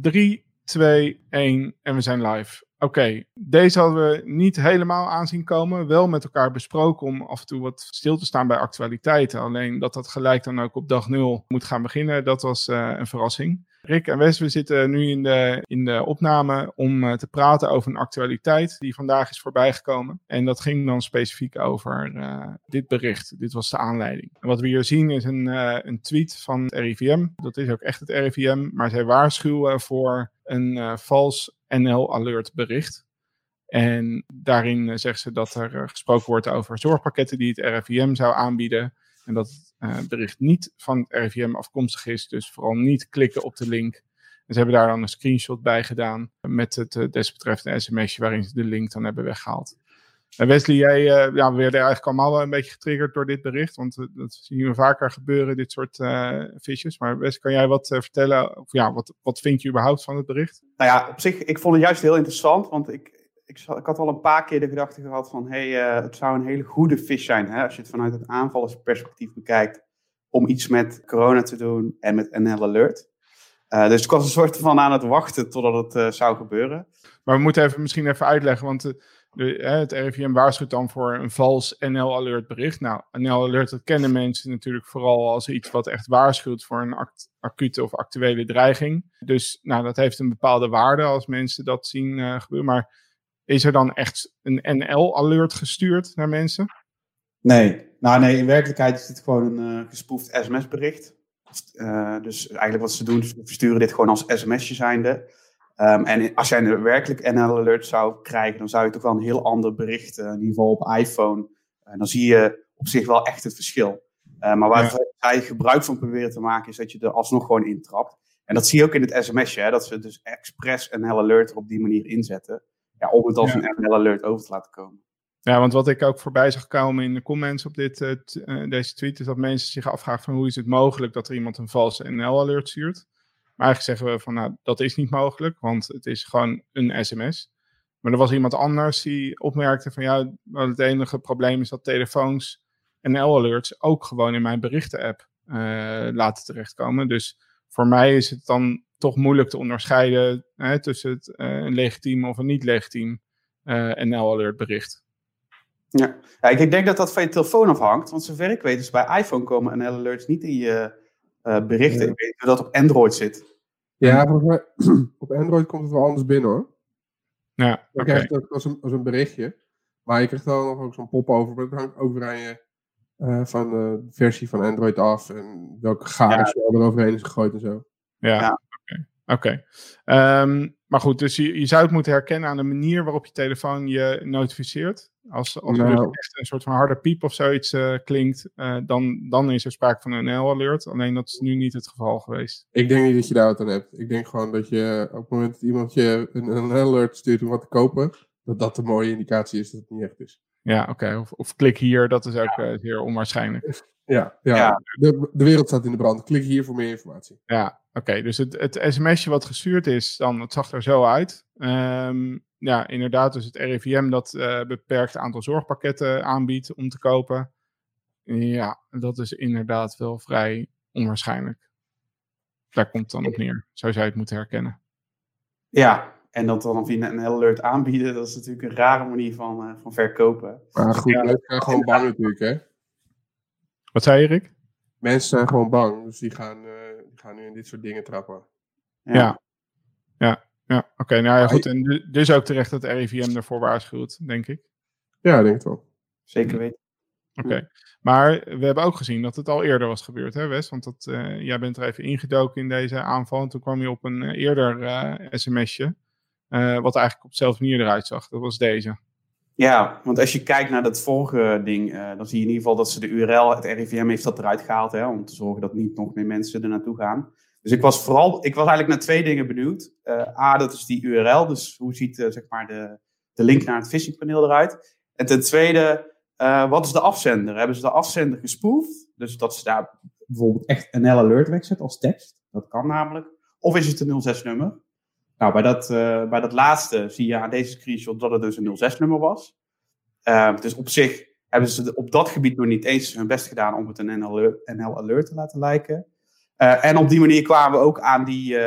3, 2, 1 en we zijn live. Oké, deze hadden we niet helemaal aanzien komen. Wel met elkaar besproken om af en toe wat stil te staan bij actualiteiten. Alleen dat dat gelijk dan ook op dag 0 moet gaan beginnen, dat was uh, een verrassing. Rick en Wes, we zitten nu in de, in de opname om uh, te praten over een actualiteit die vandaag is voorbijgekomen. En dat ging dan specifiek over uh, dit bericht. Dit was de aanleiding. En wat we hier zien is een, uh, een tweet van het RIVM. Dat is ook echt het RIVM, maar zij waarschuwen voor een vals NL-alert bericht. En daarin zeggen ze dat er gesproken wordt over zorgpakketten die het RIVM zou aanbieden. Dat het uh, bericht niet van het RIVM afkomstig is. Dus vooral niet klikken op de link. En ze hebben daar dan een screenshot bij gedaan met het uh, desbetreffende sms'je waarin ze de link dan hebben weggehaald. En Wesley, jij uh, ja, we werden eigenlijk allemaal wel een beetje getriggerd door dit bericht. Want dat zien we vaker gebeuren, dit soort visjes. Maar Wesley, kan jij wat vertellen? Of ja, wat, wat vind je überhaupt van het bericht? Nou ja, op zich, ik vond het juist heel interessant. Want ik, ik, ik, had al een paar keer de gedachte gehad van, hey, uh, het zou een hele goede fish zijn, hè, als je het vanuit het aanvallersperspectief bekijkt, om iets met corona te doen en met NL Alert. Uh, dus ik was een soort van aan het wachten totdat het uh, zou gebeuren. Maar we moeten even, misschien even uitleggen, want het RIVM waarschuwt dan voor een vals NL Alert bericht. Nou, NL Alert, dat kennen mensen natuurlijk vooral als iets wat echt waarschuwt voor een acute of actuele dreiging. Dus nou, dat heeft een bepaalde waarde als mensen dat zien gebeuren. Maar is er dan echt een NL-alert gestuurd naar mensen? Nee, nou nee, in werkelijkheid is dit gewoon een uh, gespoefd sms-bericht. Uh, dus eigenlijk wat ze doen, ze versturen dit gewoon als sms'je zijnde. Um, en als jij een werkelijk NL-alert zou krijgen, dan zou je toch wel een heel ander bericht, uh, in ieder geval op iPhone. En dan zie je op zich wel echt het verschil. maar waar ja. zij gebruik van proberen te maken, is dat je er alsnog gewoon intrapt. En dat zie je ook in het sms'je, hè, dat ze dus expres een NL-alert er op die manier inzetten ja, om het als een NL alert over te laten komen. Ja, want wat ik ook voorbij zag komen in de comments op dit, uh, deze tweet, is dat mensen zich afvragen van hoe is het mogelijk dat er iemand een valse NL-alert stuurt. Maar eigenlijk zeggen we van nou, dat is niet mogelijk, want het is gewoon een sms. Maar er was iemand anders die opmerkte van ja, het enige probleem is dat telefoons NL-alerts ook gewoon in mijn berichten-app uh, laten terechtkomen. Dus voor mij is het dan toch moeilijk te onderscheiden hè, tussen het, uh, een legitiem of een niet legitiem uh, NL-alert bericht. Ja. ja, ik denk dat dat van je telefoon afhangt. Want zover ik weet, dus bij iPhone komen NL-alerts niet in je uh, berichten. Ja. Ik weet dat het op Android zit. Ja, volgens mij, op Android komt het wel anders binnen hoor. Ja. Okay. krijg het ook als een, als een berichtje. Maar je krijgt dan nog ook zo'n pop over. Maar het hangt ook weer aan je uh, van de versie van Android af. En welke chaos ja. er overheen is gegooid en zo. Ja, ja. Oké. Okay. Um, maar goed, dus je, je zou het moeten herkennen aan de manier waarop je telefoon je notificeert. Als, als er nou. echt een soort van harde piep of zoiets uh, klinkt, uh, dan, dan is er sprake van een NL-alert. Alleen dat is nu niet het geval geweest. Ik denk niet dat je daar wat aan hebt. Ik denk gewoon dat je op het moment dat iemand je een, een alert stuurt om wat te kopen, dat dat een mooie indicatie is dat het niet echt is. Ja, oké. Okay. Of, of, klik hier, dat is ook uh, zeer onwaarschijnlijk. Ja, ja. ja. De, de, wereld staat in de brand. Klik hier voor meer informatie. Ja. Okay. Dus het, het sms'je wat gestuurd is, dan, het zag er zo uit. Um, ja, inderdaad, dus het RIVM dat uh, beperkt aantal zorgpakketten aanbiedt om te kopen. Ja, dat is inderdaad wel vrij onwaarschijnlijk. Daar komt het dan op neer. Zo zou je het moeten herkennen. Ja, en dat dan via een alert aanbieden, dat is natuurlijk een rare manier van, uh, van verkopen. Maar goed, ja, mensen zijn gewoon bang natuurlijk, hè? Wat zei je, Rick? Mensen zijn gewoon bang, dus die gaan, uh, gaan nu in dit soort dingen trappen. Ja, ja. ja. ja. Oké, okay, nou ja, goed. En dus ook terecht dat RIVM ervoor waarschuwt, denk ik. Ja, ik denk het wel. Zeker weten. Oké, okay. maar we hebben ook gezien dat het al eerder was gebeurd, hè Wes? Want dat, uh, jij bent er even ingedoken in deze aanval en toen kwam je op een uh, eerder uh, sms'je. Uh, wat eigenlijk op dezelfde manier eruit zag. Dat was deze. Ja, want als je kijkt naar dat vorige ding, uh, dan zie je in ieder geval dat ze de URL, het RIVM heeft dat eruit gehaald, hè, om te zorgen dat niet nog meer mensen er naartoe gaan. Dus ik was vooral, ik was eigenlijk naar twee dingen benieuwd. Uh, A, dat is die URL, dus hoe ziet zeg maar de, de link naar het phishingpaneel eruit? En ten tweede, wat is de afzender? Hebben ze de afzender gespoefd? Dus dat ze daar bijvoorbeeld echt een alert wegzet als tekst. Dat kan namelijk. Of is het een 06-nummer? Nou, bij dat, uh, bij dat laatste zie je aan deze screenshot dat het dus een 06-nummer was. Uh, dus op zich hebben ze op dat gebied nog niet eens hun best gedaan om het een NL, NL alert te laten lijken. Uh, en op die manier kwamen we ook aan, die, uh,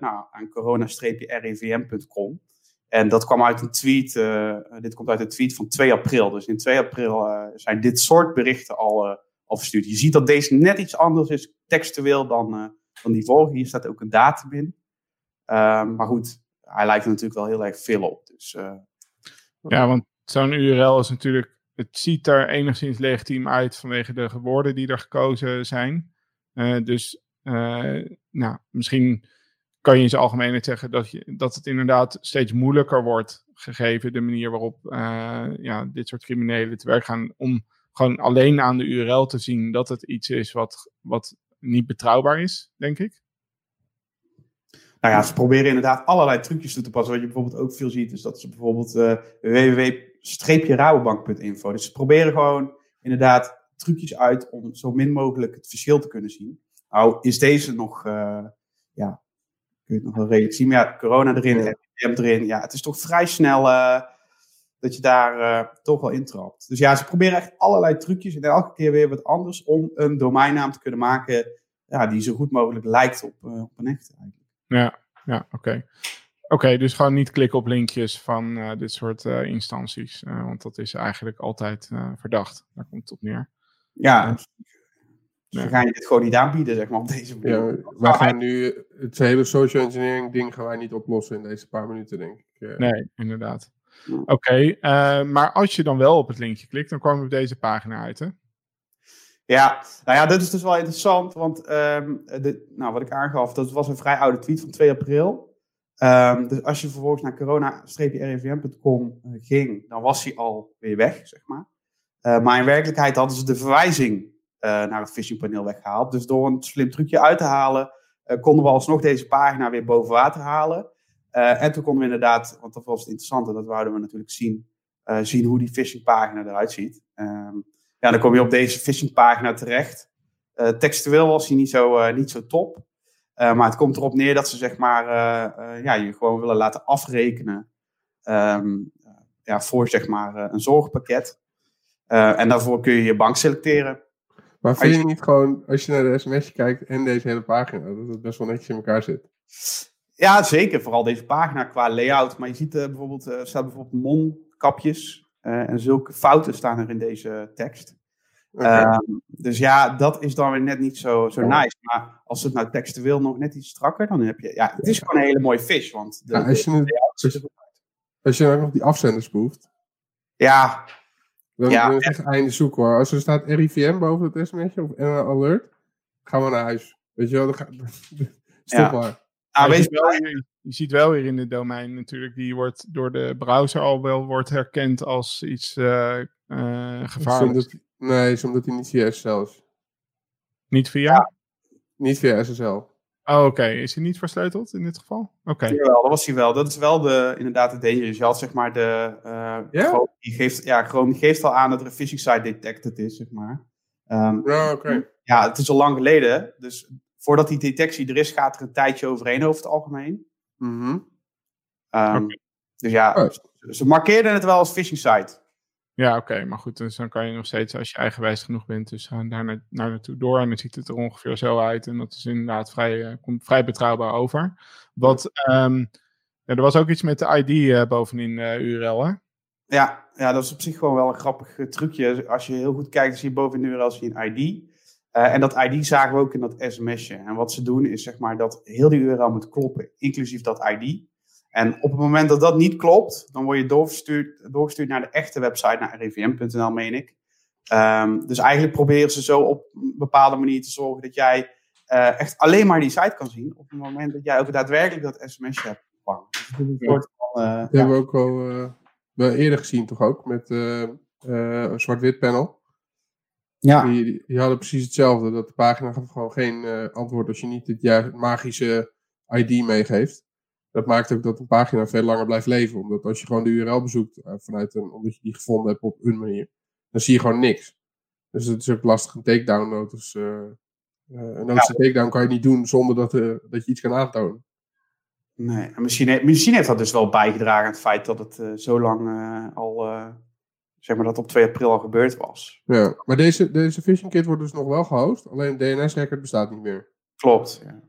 nou, aan corona-revm.com. En dat kwam uit een tweet, dit komt uit een tweet van 2 april. Dus in 2 april zijn dit soort berichten al, al verstuurd. Je ziet dat deze net iets anders is textueel dan, dan die vorige. Hier staat ook een datum in. Ehm, maar goed, hij lijkt er natuurlijk wel heel erg veel op. Dus, ja, want zo'n URL is natuurlijk, het ziet er enigszins legitiem uit vanwege de woorden die er gekozen zijn. dus uh, nou, misschien kan je in zijn algemeenheid zeggen dat, je, dat het inderdaad steeds moeilijker wordt gegeven de manier waarop ja, dit soort criminelen te werk gaan om gewoon alleen aan de URL te zien dat het iets is wat, wat niet betrouwbaar is, denk ik. Nou ja, ze proberen inderdaad allerlei trucjes toe te passen. Wat je bijvoorbeeld ook veel ziet, is dat ze bijvoorbeeld uh, www-rabobank.info. Dus ze proberen gewoon inderdaad trucjes uit om zo min mogelijk het verschil te kunnen zien. Nou, is deze nog, uh, ja, kun je het nog wel redelijk zien. Maar ja, corona erin, ja. erin. Ja, het is toch vrij snel uh, dat je daar uh, toch wel intrapt. Dus ja, ze proberen echt allerlei trucjes en elke keer weer wat anders om een domeinnaam te kunnen maken ja, die zo goed mogelijk lijkt op, op een echte eigenlijk. Ja, ja oké. Okay. Oké, okay, dus gewoon niet klikken op linkjes van uh, dit soort uh, instanties. Uh, want dat is eigenlijk altijd verdacht. Daar komt het op neer. Ja, dus we gaan je dit gewoon niet aanbieden, zeg maar, op deze manier. Ja, wij gaan nu het hele social engineering ding gaan wij niet oplossen in deze paar minuten, denk ik. Nee, inderdaad. Oké, okay, uh, maar als je dan wel op het linkje klikt, dan komen we op deze pagina uit, hè? Ja, nou ja, dat is dus wel interessant, want um, de, nou, wat ik aangaf, dat was een vrij oude tweet van 2 april. Um, dus als je vervolgens naar corona-revm.com ging, dan was hij alweer weg, zeg maar. Uh, maar in werkelijkheid hadden ze de verwijzing uh, naar het phishingpaneel weggehaald. Dus door een slim trucje uit te halen, konden we alsnog deze pagina weer boven water halen. En toen konden we inderdaad, want dat was het interessante, dat wouden we natuurlijk zien, zien hoe die phishingpagina eruit ziet. Um, ja, dan kom je op deze phishingpagina terecht. textueel was hij niet zo, niet zo top. maar het komt erop neer dat ze zeg maar, ja, je gewoon willen laten afrekenen um, ja, voor zeg maar, een zorgpakket. en daarvoor kun je je bank selecteren. Maar vind je niet gewoon, als je naar de sms kijkt en deze hele pagina, dat het best wel netjes in elkaar zit? Ja, zeker. Vooral deze pagina qua layout. Maar je ziet uh, bijvoorbeeld, er uh, staat bijvoorbeeld mon-kapjes. Uh, en zulke fouten staan er in deze tekst. Okay. Uh, dus ja, dat is dan weer net niet zo, zo nice. Maar als het nou textueel nog net iets strakker, dan heb je... Ja, het is gewoon een hele mooie fish. Want de, ja, als, je, als, als je nou nog die afzenders proeft. Ja, dan, ja, is het einde zoek hoor. Als er staat RIVM boven het sms'je of NL Alert, gaan we naar huis. Weet je wel, dan ga, stop maar. Ah, weet je, wel, je, je, ziet wel weer in de domein natuurlijk, die wordt door de browser al wel wordt herkend als iets uh, uh, gevaarlijks. nee, omdat hij niet via SSL is. Niet via? Ja. Niet via SSL. Oh, oké. Okay. Is hij niet versleuteld in dit geval? Oké. Okay. Jawel, dat was hij wel. Dat is wel de, inderdaad de dangerous. Je had zeg maar de... Uh, yeah? Chrome, die geeft, ja, Chrome geeft al aan dat er een phishing site detected is, zeg maar. Um, ja, oké. Ja, het is al lang geleden. Dus voordat die detectie er is, gaat er een tijdje overheen over het algemeen. Mm -hmm. um, okay. Dus ja, oh. ze markeerden het wel als phishing site. Ja, oké, okay, maar goed, dus dan kan je nog steeds, als je eigenwijs genoeg bent, dus gaan daar naar, naar naartoe door. En dan ziet het er ongeveer zo uit. En dat is inderdaad vrij, uh, komt vrij betrouwbaar over. Wat, um, ja, er was ook iets met de ID uh, bovenin de uh, URL, hè? Ja, ja, dat is op zich gewoon wel een grappig uh, trucje. Als je heel goed kijkt, zie je boven de URL zie je een ID. Uh, en dat ID zagen we ook in dat sms'je. En wat ze doen is zeg maar dat heel die URL moet kloppen, inclusief dat ID. En op het moment dat dat niet klopt, dan word je doorgestuurd, doorgestuurd naar de echte website, naar rivm.nl, meen ik. Um, dus eigenlijk proberen ze zo op een bepaalde manier te zorgen dat jij uh, echt alleen maar die site kan zien. op het moment dat jij ook daadwerkelijk dat sms hebt ontvangen. Dus een soort van, uh, dat ja. hebben we ook al wel eerder gezien, toch ook? Met een zwart-wit panel. Ja. Die, die, hadden precies hetzelfde. Dat de pagina gaf gewoon geen antwoord als je niet het juiste magische ID meegeeft dat maakt ook dat een pagina veel langer blijft leven. Omdat als je gewoon de URL bezoekt uh, vanuit een, omdat je die gevonden hebt op een manier, dan zie je gewoon niks. Dus het is ook lastig een takedown notice. Uh, uh, een notice ja. takedown kan je niet doen zonder dat, dat je iets kan aantonen. Nee, en misschien, misschien heeft dat dus wel bijgedragen aan het feit dat het zo lang al, zeg maar dat op 2 april al gebeurd was. Ja, maar deze, deze phishing kit wordt dus nog wel gehost, alleen het DNS-record bestaat niet meer. Klopt, ja.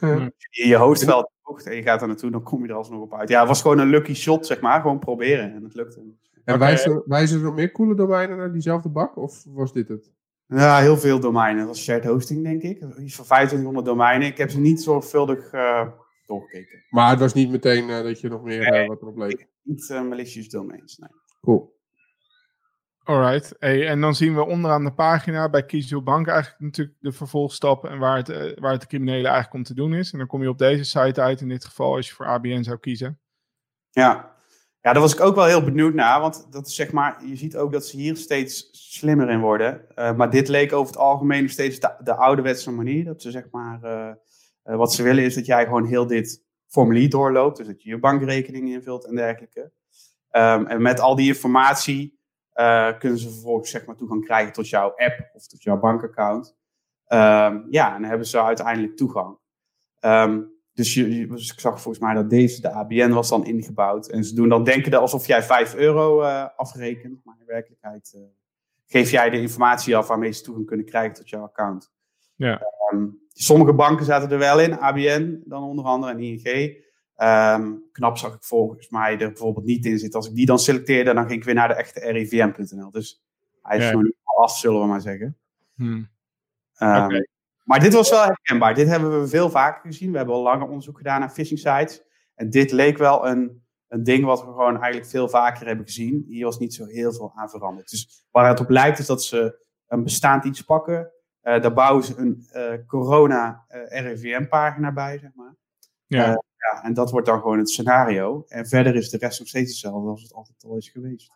Je hoofdveld voegt en je gaat er naartoe, dan kom je er alsnog op uit. Ja, het was gewoon een lucky shot, zeg maar. Gewoon proberen en het lukte. En wijzen, wijzen er nog meer coole domeinen naar diezelfde bak? Of was dit het? Ja, heel veel domeinen. Dat was shared hosting, denk ik. Iets van 2500 domeinen. Ik heb ze niet zorgvuldig eh, doorgekeken. Maar het was niet meteen eh, dat je nog meer eh, wat erop leek. Niet eh, malicious domains, nee. Cool. Alright. En dan zien we onderaan de pagina bij Kies Uw Bank eigenlijk natuurlijk de vervolgstappen en waar het, eh, waar het de criminelen eigenlijk om te doen is. En dan kom je op deze site uit in dit geval als je voor ABN zou kiezen. Ja. ja, daar was ik ook wel heel benieuwd naar. Want dat is zeg maar, je ziet ook dat ze hier steeds slimmer in worden. Eh, maar dit leek over het algemeen nog steeds de, de ouderwetse manier. Dat ze zeg maar, eh, wat ze willen is dat jij gewoon heel dit formulier doorloopt. Dus dat je je bankrekening invult en dergelijke. Ehm, en met al die informatie eh, kunnen ze vervolgens zeg maar, toegang krijgen tot jouw app of tot jouw bankaccount. Ehm, ja, en dan hebben ze uiteindelijk toegang. Ehm, dus je, dus ik zag volgens mij dat deze, de ABN, was dan ingebouwd. En ze doen dan denken alsof jij 5 euro eh, afrekent. Maar in werkelijkheid eh, geef jij de informatie af waarmee ze toegang kunnen krijgen tot jouw account. Ja. Ehm, sommige banken zaten er wel in, ABN dan onder andere en ING. Ehm, knap zag ik volgens mij er bijvoorbeeld niet in zitten. Als ik die dan selecteerde, dan ging ik weer naar de echte RIVM.nl. Dus hij is Ja. nog niet af, zullen we maar zeggen. Hm. Ehm. Maar dit was wel herkenbaar. Dit hebben we veel vaker gezien. We hebben al langer onderzoek gedaan naar phishing sites. En dit leek wel een, een ding wat we gewoon eigenlijk veel vaker hebben gezien. Hier was niet zo heel veel aan veranderd. Dus waar het op lijkt is dat ze een bestaand iets pakken. Eh, daar bouwen ze een eh, corona eh, RIVM-pagina bij, zeg maar. Ja. Ja, en dat wordt dan gewoon het scenario. En verder is de rest nog steeds hetzelfde als het altijd al is geweest.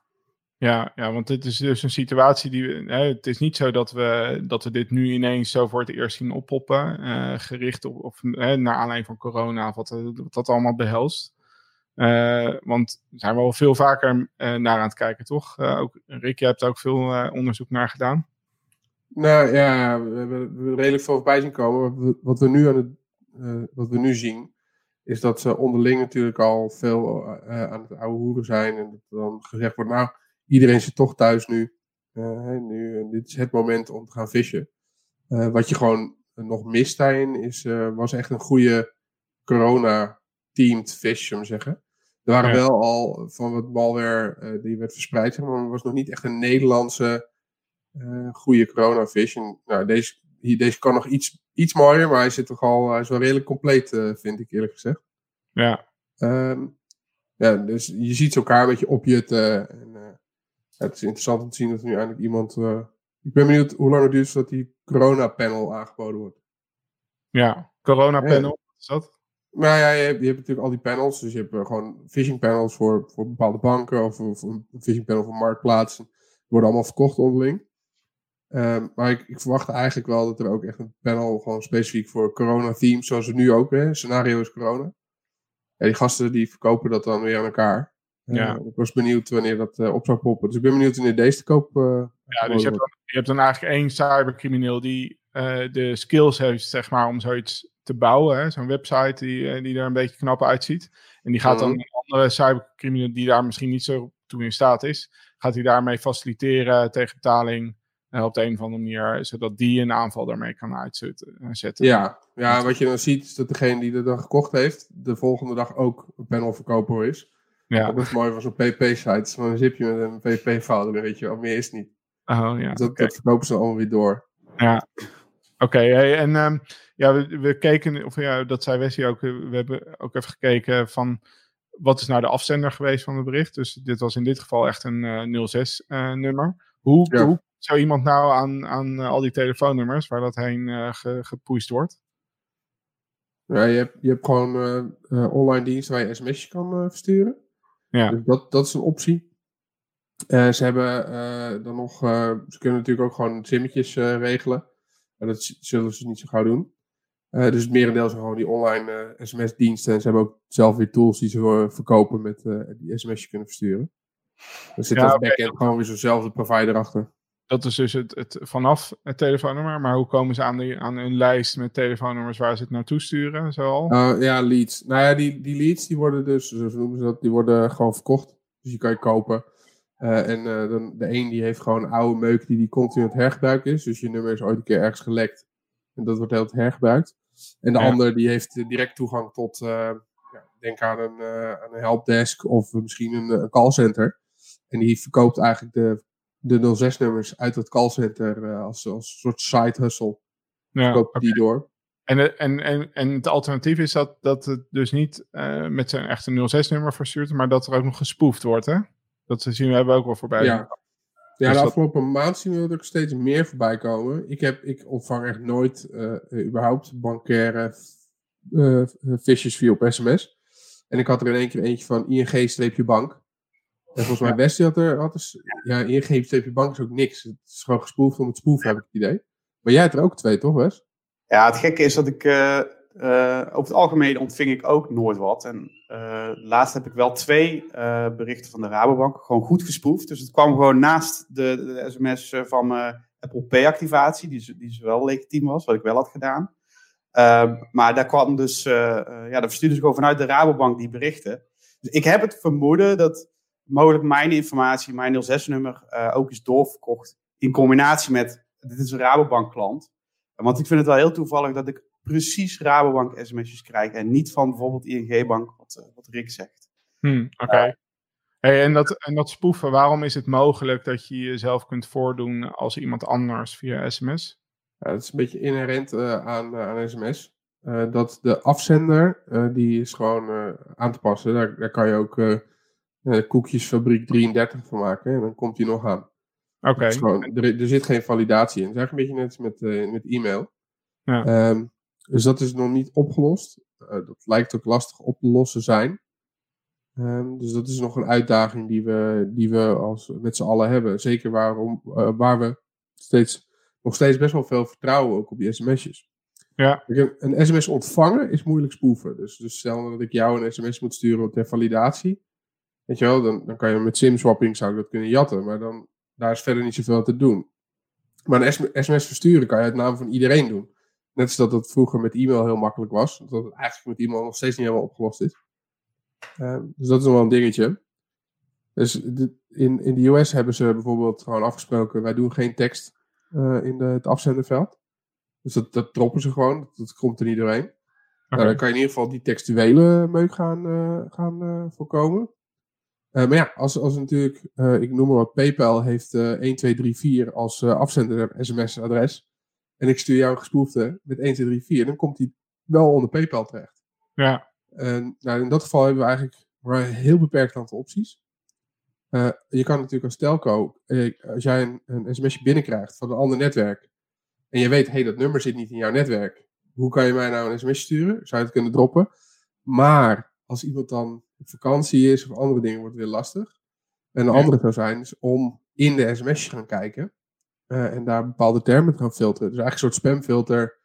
Ja, ja, want dit is dus een situatie die we. Hè, het is niet zo dat we, dat we dit nu ineens zo voor het eerst zien oppoppen. eh, gericht op, of, hè, naar aanleiding van corona, of wat, eh, wat dat allemaal behelst. Eh, want daar zijn we al veel vaker eh, naar aan het kijken, toch? Eh, ook, Rick, je hebt er ook veel eh, onderzoek naar gedaan. Nou ja, we hebben, we hebben redelijk veel voorbij zien komen. Wat we, wat we nu aan het, eh, wat we nu zien, is dat ze onderling natuurlijk al veel eh, aan het oude hoeren zijn. En dat er dan gezegd wordt, nou, iedereen zit toch thuis nu. Eh, nu dit is het moment om te gaan vissen. Eh, wat je gewoon nog mist daarin, is, eh, was echt een goede corona-teamed fish, zullen we zeggen. Er waren Ja. wel al van wat malware eh, die werd verspreid, maar, het was nog niet echt een Nederlandse eh goede coronafish. En, nou, deze, hier, deze kan nog iets, iets mooier, maar hij, zit toch al, hij is wel redelijk compleet, eh, vind ik eerlijk gezegd. Ja, Ehm, ja, dus je ziet ze elkaar een beetje opjutten. En, eh, het is interessant om te zien dat er nu eindelijk iemand... eh, ik ben benieuwd hoe lang het duurt voordat die corona-panel aangeboden wordt. ja. Corona panel, wat is dat? Nou ja, je hebt, je hebt natuurlijk al die panels. Dus je hebt gewoon phishing panels voor, voor bepaalde banken of, of een phishing panel voor marktplaatsen. Die worden allemaal verkocht onderling. Ehm, maar ik, ik verwacht eigenlijk wel dat er ook echt een panel gewoon specifiek voor corona themes, zoals we nu ook, hè, scenario is corona. Ja, die gasten die verkopen dat dan weer aan elkaar. Eh, Ja. ik was benieuwd wanneer dat eh, op zou poppen. Dus ik ben benieuwd wanneer deze te koop eh, Ja, dus je hebt, dan, je hebt dan eigenlijk één cybercrimineel die de skills heeft, zeg maar, om zoiets te bouwen. hè. Zo'n website die, die er een beetje knap uitziet. En die gaat dan Mhm. een andere cybercrimineel die daar misschien niet zo toe in staat is, gaat hij daarmee faciliteren tegen betaling op de een of andere manier, zodat die een aanval daarmee kan uitzetten. eh. Ja, ja, wat je dan ziet is dat degene die het dan gekocht heeft, de volgende dag ook een panelverkoper is. Ja. Dat is mooi van zo'n PP-site. Een zipje met een PP-fout, weet je wel. Meer is niet. Oh, ja. Dus dat, dat verkopen ze allemaal weer door. Ja. Oké, hey, en ehm, ja, we, we keken, of ja, dat zei Wesley ook, eh, we hebben ook even gekeken van wat is nou de afzender geweest van het bericht. Dus dit was in dit geval echt een eh 06-nummer. hoe, Ja. hoe zou iemand nou aan, aan eh, al die telefoonnummers waar dat heen eh ge, gepusht wordt? Ja, je, hebt, je hebt gewoon eh, online diensten waar je sms'jes kan versturen. Ja. Dus dat, dat is een optie. Ze hebben dan nog, ze kunnen natuurlijk ook gewoon simmetjes regelen. Maar dat zullen ze niet zo gauw doen. Eh, dus het merendeel zijn gewoon die online sms-diensten. En ze hebben ook zelf weer tools die ze verkopen met die sms'jes kunnen versturen. Er zit Ja, als backend gewoon weer zo'nzelfde provider achter. Dat is dus het, het vanaf het telefoonnummer, maar hoe komen ze aan, die, aan een lijst met telefoonnummers waar ze het naartoe sturen? Zo al? Uh, ja, leads. Nou ja, die, die leads die worden dus, zo noemen ze dat, die worden gewoon verkocht. Dus die kan je kopen. Uh, en uh, dan, de een die heeft gewoon oude meuk die, die continu aan het hergebruiken is. Dus je nummer is ooit een keer ergens gelekt. En dat wordt heel het hergebruikt. En de Ja. ander die heeft eh, direct toegang tot, eh, ja, denk aan een, eh, aan een helpdesk of misschien een, een callcenter. En die verkoopt eigenlijk de, de 06-nummers uit het callcenter eh, als, als een soort side hustle. Ja, Verkoopt oké. die door. En, de- en, en, en het alternatief is dat, dat het dus niet eh, met zijn echte 06-nummer verstuurd, maar dat er ook nog gespoefd wordt, hè? Dat zien we hebben ook wel voorbij. Ja. Ja, Dus de dat- afgelopen maand zien we er steeds meer voorbij komen. Ik, heb, ik ontvang echt nooit eh, eh, überhaupt bankaire eh visjes via op sms. En ik had er in één keer eentje van ING-bank. En volgens mij West had er, had er s- ja, ING-bank is ook niks. Het is gewoon gespoefd om het spoeven, heb ik het idee. Maar jij hebt er ook twee, toch Wes? Ja, het gekke is dat ik eh, eh, over het algemeen ontving ik ook nooit wat. En eh, laatst heb ik wel twee berichten van de Rabobank gewoon goed gespoefd. Dus het kwam gewoon naast de, de sms van mijn Apple Pay activatie, die, die wel legitiem was, wat ik wel had gedaan. Ehm, maar daar kwam dus, ja, daar verstuurden ze gewoon vanuit de Rabobank die berichten. Dus ik heb het vermoeden dat mogelijk mijn informatie, mijn 06-nummer, eh, ook is doorverkocht in combinatie met, dit is een Rabobank klant. Want ik vind het wel heel toevallig dat ik precies Rabobank sms'jes krijg en niet van bijvoorbeeld ING Bank, wat, eh, wat Rick zegt. Hm, Oké. Hey, en, dat, en dat spoeven, waarom is het mogelijk dat je jezelf kunt voordoen als iemand anders via sms? Ja, het is een beetje inherent eh, aan, eh, aan sms. Eh, dat de afzender, eh, die is gewoon eh, aan te passen. Daar, daar kan je ook eh eh, koekjesfabriek 33 van maken. En dan komt die nog aan. Oké. Er, er zit geen validatie in. Het is eigenlijk een beetje net als met, eh, met e-mail. Ja. Ehm, dus dat is nog niet opgelost. Eh, dat lijkt ook lastig op te lossen zijn. Ehm, dus dat is nog een uitdaging die we, die we als, met z'n allen hebben. Zeker waarom, eh, waar we steeds, nog steeds best wel veel vertrouwen ook op die sms'jes. Ja. Een sms ontvangen is moeilijk spoeven. Dus, dus stel nou dat ik jou een sms moet sturen ter validatie. Weet je wel, dan, dan kan je met SIM-swapping zou ik dat kunnen jatten. Maar dan, daar is verder niet zoveel te doen. Maar een sms versturen kan je uit naam van iedereen doen. Net als dat het vroeger met e-mail heel makkelijk was. Dat het eigenlijk met e-mail nog steeds niet helemaal opgelost is. Ehm, dus dat is nog wel een dingetje. Dus de- in, in de US hebben ze bijvoorbeeld gewoon afgesproken: wij doen geen tekst eh, in de, het afzenderveld. Dus dat, dat droppen ze gewoon. Dat, dat komt er niet doorheen. Nou, dan kan je in ieder geval die textuele meuk gaan, eh, gaan eh, voorkomen. Eh, maar ja, als, als natuurlijk, eh, ik noem maar wat, PayPal heeft eh 1234 als afzender sms-adres. En ik stuur jou een gespoefde met 1234, dan komt die wel onder PayPal terecht. Ja. En nou, in dat geval hebben we eigenlijk maar een heel beperkt aantal opties. Je kan natuurlijk als telco, als jij een, een sms'je binnenkrijgt van een ander netwerk. En je weet, hé, hey, dat nummer zit niet in jouw netwerk. Hoe kan je mij nou een sms sturen? Zou je het kunnen droppen? Maar als iemand dan op vakantie is of andere dingen, wordt het weer lastig. En Ja. andere zou zijn is om in de sms'jes te gaan kijken. eh, en daar bepaalde termen te gaan filteren. Dus eigenlijk een soort spamfilter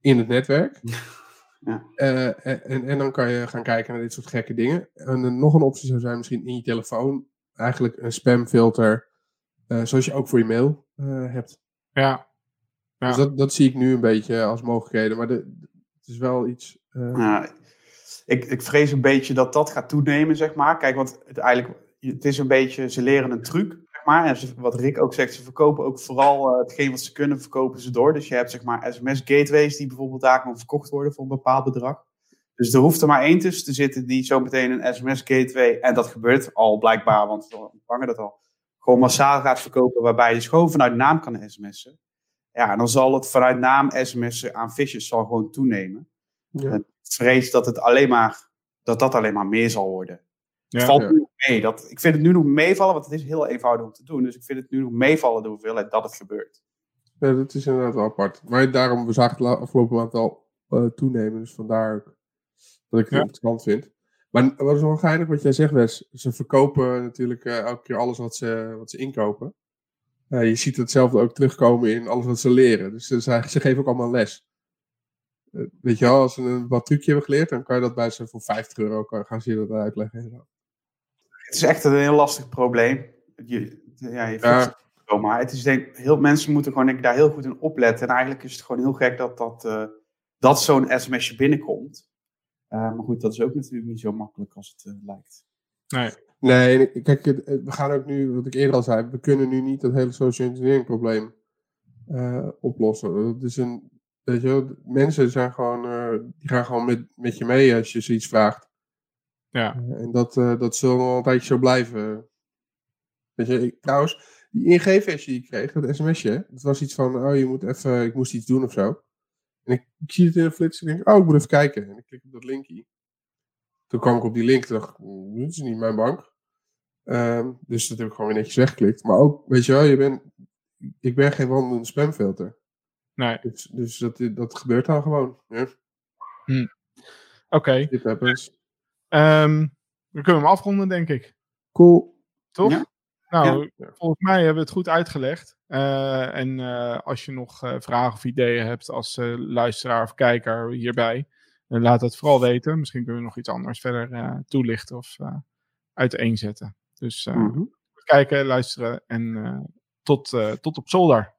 in het netwerk. Ja. Eh, en, en, dan kan je gaan kijken naar dit soort gekke dingen. En nog een optie zou zijn misschien in je telefoon eigenlijk een spamfilter. eh, zoals je ook voor je mail hebt. Ja. Ja. Dus dat, dat zie ik nu een beetje als mogelijkheden. Maar de, het is wel iets. Ja, ik, ik vrees een beetje dat dat gaat toenemen, zeg maar. Kijk, want het, eigenlijk, het is een beetje, ze leren een truc, zeg maar. En wat Rick ook zegt, ze verkopen ook vooral eh, hetgeen wat ze kunnen, verkopen ze door. Dus je hebt zeg maar sms-gateways die bijvoorbeeld daar gewoon verkocht worden voor een bepaald bedrag. Dus er hoeft er maar één tussen te zitten die zo meteen een sms-gateway, en dat gebeurt al blijkbaar, want we ontvangen dat al, gewoon massaal gaat verkopen, waarbij je dus gewoon vanuit naam kan sms'en. Ja, en dan zal het vanuit naam sms'en aan fishes zal gewoon toenemen ja. ik vrees dat het alleen maar dat dat alleen maar meer zal worden. Ja. het valt ja. nu nog mee. Dat, ik vind het nu nog meevallen, want het is heel eenvoudig om te doen. Dus ik vind het nu nog meevallen de hoeveelheid dat het gebeurt. Ja, dat is inderdaad wel apart. Maar daarom, we zagen het afgelopen maand al eh, toenemen. Dus vandaar ook dat ik het interessant vind. Maar wat is wel geinig wat jij zegt, Wes. Ze verkopen natuurlijk eh, elke keer alles wat ze, wat ze inkopen. Je ziet hetzelfde ook terugkomen in alles wat ze leren. Dus ze ze geven ook allemaal les. Weet je wel, als ze een wat trucje hebben geleerd, dan kan je dat bij ze voor 50 euro kan- gaan ze je dat uitleggen. En zo. Het is echt een heel lastig probleem. Je, ja, je Ja. het zo, maar het is denk, heel, mensen moeten gewoon denk ik, daar heel goed in opletten. En eigenlijk is het gewoon heel gek dat, dat, eh, dat zo'n sms'je binnenkomt. Eh, maar goed, dat is ook natuurlijk niet zo makkelijk als het eh, lijkt. Nee. Nee, kijk, we gaan ook nu, wat ik eerder al zei, we kunnen nu niet dat hele social engineering probleem eh, oplossen. Dat is een, weet je wel, mensen zijn gewoon, eh, die gaan gewoon met, met je mee als je ze iets vraagt. Ja. Eh, en dat, eh, dat zal wel een tijdje zo blijven. Weet je, ik- trouwens, die ING-versie die ik kreeg, dat sms'je, dat was iets van, oh, je moet even, ik moest iets doen of zo. En ik, ik zie het in een flits en ik denk, oh, ik moet even kijken. En ik klik op dat linkje. Toen kwam ik op die link en dacht "Oeh, dit is niet mijn bank. Ehm, dus dat heb ik gewoon weer netjes weggeklikt. Maar ook, weet je wel, je bent, ik ben geen wandelende spamfilter. Nee. Dus, dus dat, dat gebeurt dan gewoon. Ja, Oké. dit happens. Ehm, dan kunnen we hem afronden, denk ik. Cool. Toch? Ja. Nou, volgens mij hebben we het goed uitgelegd. Eh, en eh, als je nog eh, vragen of ideeën hebt als eh, luisteraar of kijker hierbij, laat het vooral weten. Misschien kunnen we nog iets anders verder eh, toelichten of eh, uiteenzetten. Dus eh, Mhm. kijken, luisteren en eh, tot, eh, tot op zolder.